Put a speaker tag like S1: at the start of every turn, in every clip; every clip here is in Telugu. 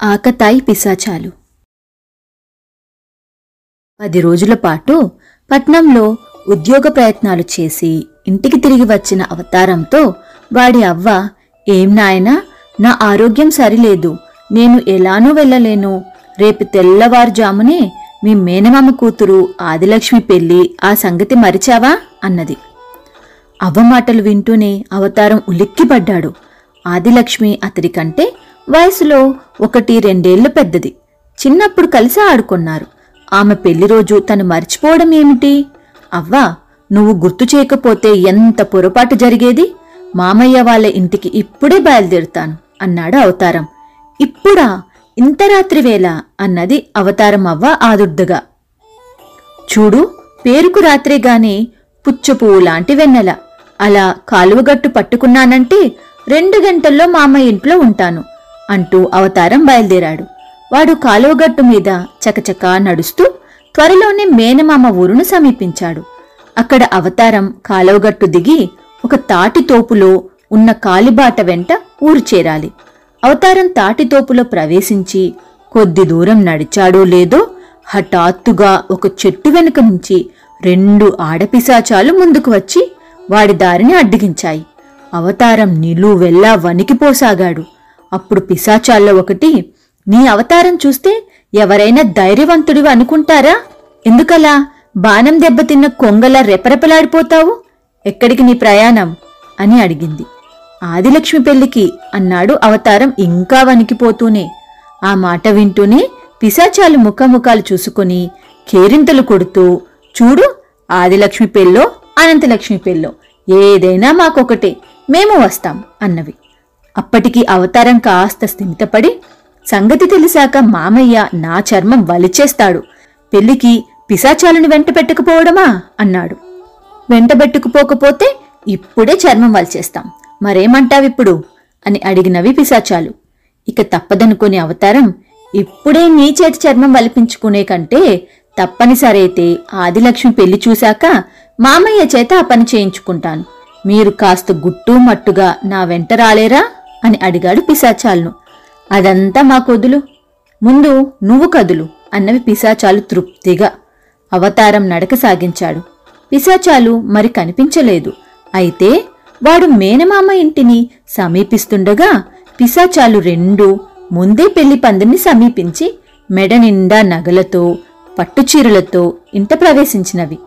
S1: ఆకతాయి పిశాచాలు. పది రోజుల పాటు పట్నంలో ఉద్యోగ ప్రయత్నాలు చేసి ఇంటికి తిరిగి వచ్చిన అవతారంతో వాడి అవ్వ ఏం నాయనా నా ఆరోగ్యం సరిలేదు నేను ఎలానూ వెళ్ళలేను రేపు తెల్లవారుజామునే మీ మేనమామ కూతురు ఆదిలక్ష్మి పెళ్ళి ఆ సంగతి మరిచావా? అన్నది. అవ్వ మాటలు వింటూనే అవతారం ఉలిక్కిపడ్డాడు. ఆదిలక్ష్మి అతడి కంటే వయసులో ఒకటి రెండేళ్ళు పెద్దది. చిన్నప్పుడు కలిసి ఆడుకున్నారు. ఆమె పెళ్ళి రోజు తను మర్చిపోవడం ఏమిటి? అవ్వా నువ్వు గుర్తు చేయకపోతే ఎంత పొరపాటు జరిగేది? మామయ్య వాళ్ళ ఇంటికి ఇప్పుడే బయలుదేరుతాను అన్నాడు అవతారం. ఇప్పుడా? ఇంత రాత్రి వేళ అన్నది అవతారం అవ్వ ఆదుర్దగా. చూడు పేరుకు రాత్రే గాని పుచ్చపువ్వు లాంటి వెన్నెల. అలా కాలువగట్టు పట్టుకున్నానంటే రెండు గంటల్లో మామయ్య ఇంట్లో ఉంటాను అంటూ అవతారం బయలుదేరాడు. వాడు కాలువగట్టు మీద చకచకా నడుస్తూ త్వరలోనే మేనమామ ఊరును సమీపించాడు. అక్కడ అవతారం కాలువగట్టు దిగి ఒక తాటి తోపులో ఉన్న కాలిబాట వెంట ఊరు చేరాలి. అవతారం తాటితోపులో ప్రవేశించి కొద్ది దూరం నడిచాడో లేదో హఠాత్తుగా ఒక చెట్టు వెనుక నుంచి రెండు ఆడపిశాచాలు ముందుకు వచ్చి వాడి దారిని అడ్డగించాయి. అవతారం నిలువెల్లా వణికిపోసాగాడు అప్పుడు పిశాచాల్లో ఒకటి నీ అవతారం చూస్తే ఎవరైనా ధైర్యవంతుడివి అనుకుంటారా? ఎందుకలా? బాణం దెబ్బతిన్న కొంగలా రెపరెపలాడిపోతావు? ఎక్కడికి నీ ప్రయాణం? అని అడిగింది. ఆదిలక్ష్మి పెళ్ళికి అన్నాడు అవతారం ఇంకా వణికిపోతూనే. ఆ మాట వింటూనే పిశాచాలు ముఖముఖాలు చూసుకుని కేరింతలు కొడుతూ చూడు ఆదిలక్ష్మి పెళ్ళో అనంతలక్ష్మి పెళ్ళో ఏదైనా మాకొకటే మేము వస్తాం అన్నవి. అప్పటికి అవతారం కాస్త స్థిమితపడి సంగతి తెలిసాక మామయ్య నా చర్మం వలిచేస్తాడు. పెళ్ళికి పిశాచాలను వెంట పెట్టకపోవడమా? అన్నాడు. వెంటబెట్టుకుపోకపోతే ఇప్పుడే చర్మం వలిచేస్తాం. మరేమంటావిప్పుడు? అని అడిగినవి పిశాచాలు. ఇక తప్పదనుకునే అవతారం ఇప్పుడే నీ చేతి చర్మం వలిపించుకునే కంటే తప్పనిసరైతే ఆదిలక్ష్మి పెళ్ళి చూశాక మామయ్య చేత ఆ పని చేయించుకుంటాను. మీరు కాస్త గుట్టు మట్టుగా నా వెంట రాలేరా? అని అడిగాడు పిశాచాలను. అదంతా మా కొదులు. ముందు నువ్వు కదులు అన్నవి పిశాచాలు తృప్తిగా అవతారం నడక సాగించాడు. పిశాచాలు మరి కనిపించలేదు. అయితే వాడు మేనమామ ఇంటిని సమీపిస్తుండగా పిశాచాలు రెండు ముందే పెళ్ళి పందిని సమీపించి మెడ నిండా నగలతో పట్టుచీరలతో ఇంట ప్రవేశించినవి.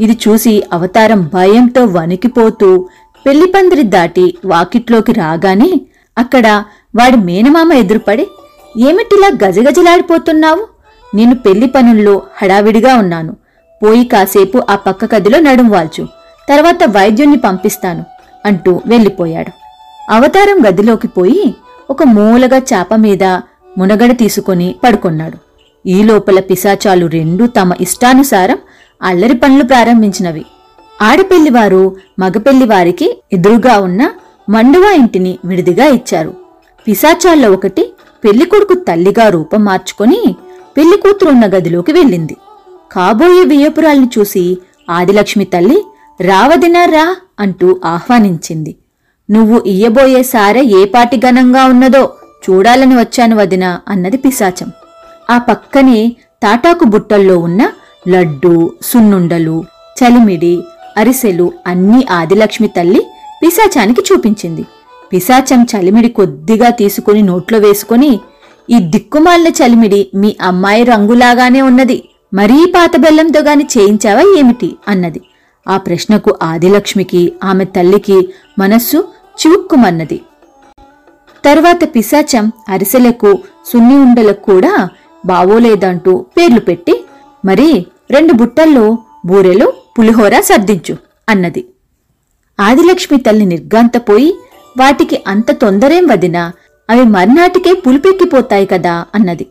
S1: ఇది చూసి అవతారం భయంతో వణికిపోతూ పెళ్ళి పందిరి దాటి వాకిట్లోకి రాగానే అక్కడ వాడి మేనమామ ఎదురుపడి ఏమిటిలా గజగజలాడిపోతున్నావు? నేను పెళ్ళి పనుల్లో హడావిడిగా ఉన్నాను. పోయి కాసేపు ఆ పక్క గదిలో నడుం వాల్చు. తర్వాత వైద్యుణ్ణి పంపిస్తాను. అంటూ వెళ్ళిపోయాడు. అవతారం గదిలోకి పోయి ఒక మూలగా చాప మీద మునగడ తీసుకొని పడుకొన్నాడు. ఈ లోపల పిశాచాలు రెండూ తమ ఇష్టానుసారం అల్లరి పనులు ప్రారంభించినవి. ఆడపెళ్ళివారు మగపెళ్ళివారికి ఎదురుగా ఉన్న మండువా ఇంటిని విడిదిగా ఇచ్చారు. పిశాచాల్లో ఒకటి పెళ్ళికొడుకు తల్లిగా రూపం మార్చుకొని పెళ్ళి కూతురున్న గదిలోకి వెళ్ళింది. కాబోయే వియ్యపురాల్ని చూసి ఆదిలక్ష్మి తల్లి రావదినా రా అంటూ ఆహ్వానించింది. నువ్వు ఇయ్యబోయే సారె ఏ పాటి ఘనంగా ఉన్నదో చూడాలని వచ్చాను వదినా అన్నది పిశాచం. ఆ పక్కనే తాటాకు బుట్టల్లో ఉన్న లడ్డు సున్నుండలు చలిమిడి అరిసెలు అన్నీ ఆదిలక్ష్మి తల్లి పిశాచానికి చూపించింది. పిశాచం చలిమిడి కొద్దిగా తీసుకుని నోట్లో వేసుకొని ఈ దిక్కుమాలిన చలిమిడి మీ అమ్మాయి రంగులాగానే ఉన్నది. మరీ పాత బెల్లంతో గాని చేయించావా ఏమిటి? అన్నది. ఆ ప్రశ్నకు ఆదిలక్ష్మికి ఆమె తల్లికి మనస్సు చివుక్కుమన్నది. తర్వాత పిశాచం అరిసెలకు సున్ని ఉండలకు కూడా బావోలేదంటూ పేర్లు పెట్టి మరి రెండు బుట్టల్లో బూరెలు పులిహోర సర్దించు అన్నది. ఆదిలక్ష్మి తల్లి నిర్గాంతపోయి వాటికి అంత తొందరేం వదినా అవి మర్నాటికే పులిపెక్కిపోతాయి కదా అన్నది.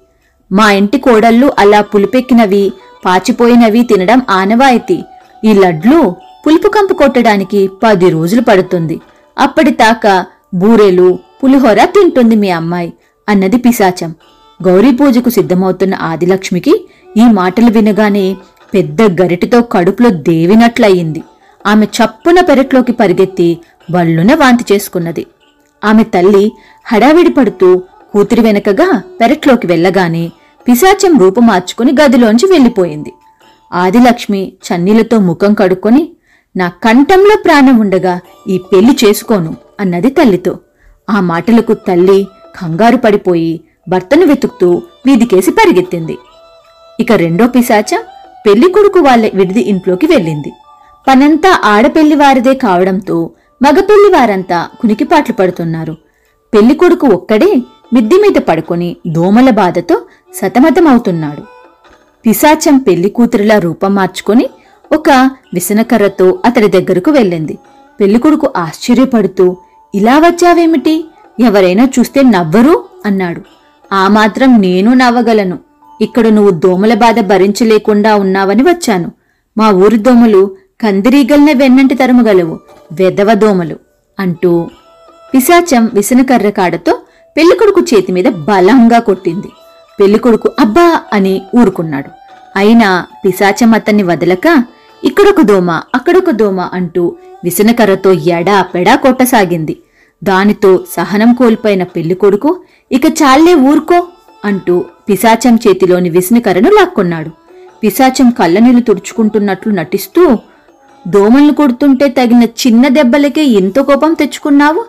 S1: మా ఇంటి కోడళ్ళు అలా పులిపెక్కినవి పాచిపోయినవి తినడం ఆనవాయితీ. ఈ లడ్లు పులుపు కంపు కొట్టడానికి పది రోజులు పడుతుంది. అప్పటిదాకా బూరెలు పులిహోర తింటుంది మీ అమ్మాయి అన్నది పిశాచం. గౌరీ పూజకు సిద్ధమవుతున్న ఆదిలక్ష్మికి ఈ మాటలు వినగానే పెద్ద గరిటితో కడుపులో దేవినట్లయింది. ఆమె చప్పున పెరట్లోకి పరిగెత్తి బళ్ళున వాంతి చేసుకున్నది. ఆమె తల్లి హడావిడి పడుతూ కూతురి వెనకగా పెరట్లోకి వెళ్ళగానే పిశాచం రూపు మార్చుకుని గదిలోంచి వెళ్ళిపోయింది. ఆదిలక్ష్మి చన్నీలతో ముఖం కడుక్కొని నా కంఠంలో ప్రాణం ఉండగా ఈ పెళ్ళి చేసుకోను అన్నది తల్లితో. ఆ మాటలకు తల్లి కంగారు పడిపోయి భర్తను వెతుకుతూ వీధికేసి పరిగెత్తింది. ఇక రెండో పిశాచ పెళ్ళి కొడుకు వాళ్ళ విడిది ఇంట్లోకి వెళ్ళింది. పనంతా ఆడపెళ్ళి వారిదే కావడంతో మగపెళ్ళి వారంతా కునికిపాట్లు పడుతున్నారు. పెళ్ళి కొడుకు ఒక్కడే మిద్ది మీద పడుకొని దోమల బాధతో సతమతమవుతున్నాడు. పిశాచం పెళ్ళి కూతురిలా రూపం మార్చుకొని ఒక విసనకర్రతో అతడి దగ్గరకు వెళ్ళింది. పెళ్ళికొడుకు ఆశ్చర్యపడుతూ ఇలా వచ్చావేమిటి? ఎవరైనా చూస్తే నవ్వరు? అన్నాడు. ఆ మాత్రం నేను నవ్వగలను. ఇక్కడ నువ్వు దోమల బాధ భరించలేకుండా ఉన్నావని వచ్చాను. మా ఊరి దోమలు కందిరీగల్నే వెన్నంటి తరుమగలవు వెదవ దోమలు అంటూ పిశాచం విసనకర్ర కాడతో పెళ్ళికొడుకు చేతి మీద బలంగా కొట్టింది. పెళ్ళికొడుకు అబ్బా అని ఊరుకున్నాడు. అయినా పిశాచం అతన్ని వదలక ఇక్కడొక దోమ అక్కడొక దోమ అంటూ విసనకర్రతో ఎడా పెడా కొట్టసాగింది. దానితో సహనం కోల్పోయిన పెళ్ళికొడుకు ఇక చాలే ఊరుకో అంటూ పిశాచం చేతిలోని విసనకర్రను లాక్కున్నాడు. పిశాచం కళ్ళనీళ్ళు తుడుచుకుంటున్నట్లు నటిస్తూ దోమల్ని కొడుతుంటే తగిన చిన్న దెబ్బలకే ఎంత కోపం తెచ్చుకున్నావు?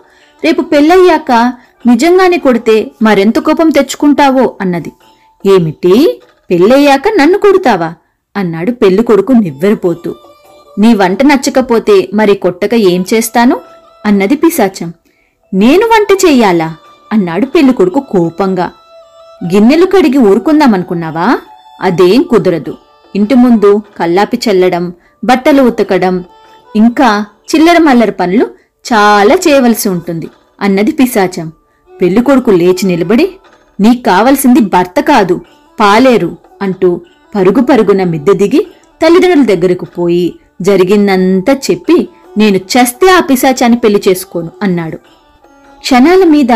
S1: రేపు పెళ్ళయ్యాక నిజంగానే కొడితే మరెంత కోపం తెచ్చుకుంటావో అన్నది. ఏమిటి? పెళ్ళయ్యాక నన్ను కొడతావా? అన్నాడు పెళ్ళి కొడుకు నివ్వెరపోతూ. నీ వంట నచ్చకపోతే మరి కొట్టక ఏం చేస్తాను? అన్నది పిశాచం. నేను వంట చెయ్యాలా? అన్నాడు పెళ్ళి కొడుకు కోపంగా. గిన్నెలు కడిగి ఊరుకుందామనుకున్నావా? అదేం కుదరదు. ఇంటి ముందు కల్లాపి చల్లడం బట్టలు ఉతకడం ఇంకా చిల్లర మల్లర పనులు చాలా చేయవలసి ఉంటుంది అన్నది పిశాచం. పెళ్ళికొడుకు లేచి నిలబడి నీకు కావలసింది భర్త కాదు పాలేరు అంటూ పరుగు పరుగున మిద్దె దిగి తల్లిదండ్రుల దగ్గరకు పోయి జరిగిందంతా చెప్పి నేను చస్తే ఆ పిశాచాన్ని పెళ్ళి చేసుకోను అన్నాడు. క్షణాల మీద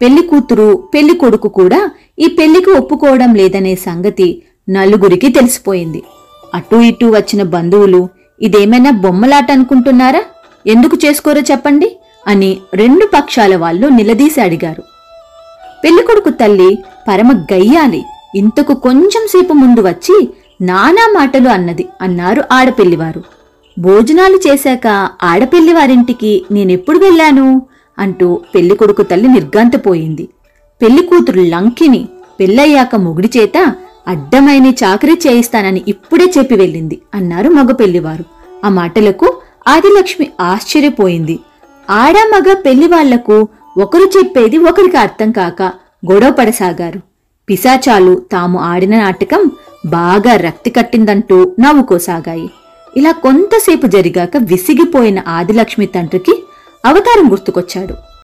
S1: పెళ్ళి కూతురు పెళ్ళి కొడుకు కూడా ఈ పెళ్ళికి ఒప్పుకోవడం లేదనే సంగతి నలుగురికి తెలిసిపోయింది. అటూ ఇటూ వచ్చిన బంధువులు ఇదేమైనా బొమ్మలాట అనుకుంటున్నారా? ఎందుకు చేసుకోరో చెప్పండి అని రెండు పక్షాల వాళ్ళు నిలదీసి అడిగారు. పెళ్ళికొడుకు తల్లి పరమ గయ్యాలి. ఇంతకు కొంచెం సేపు ముందు వచ్చి నానా మాటలు అన్నది అన్నారు ఆడపెల్లివారు భోజనాలు చేశాక ఆడపిల్లివారింటికి నేనెప్పుడు వెళ్ళాను? అంటూ పెళ్ళికొడుకు తల్లి నిర్గాంతపోయింది పెళ్ళికూతురు లంకిని పెళ్ళయ్యాక మొగుడి చేత అడ్డమైన చాకరీ చేయిస్తానని ఇప్పుడే చెప్పి వెళ్ళింది అన్నారు మగ పెళ్ళివారు ఆ మాటలకు ఆదిలక్ష్మి ఆశ్చర్యపోయింది. ఆడ మగ పెళ్ళి వాళ్ళకు ఒకరు చెప్పేది ఒకరికి అర్థం కాక గొడవ పడసాగారు. పిశాచాలు తాము ఆడిన నాటకం బాగా రక్తి కట్టిందంటూ నవ్వుకోసాగాయి. ఇలా కొంతసేపు జరిగాక విసిగిపోయిన ఆదిలక్ష్మి తండ్రికి అవతారం గుర్తుకొచ్చాడు.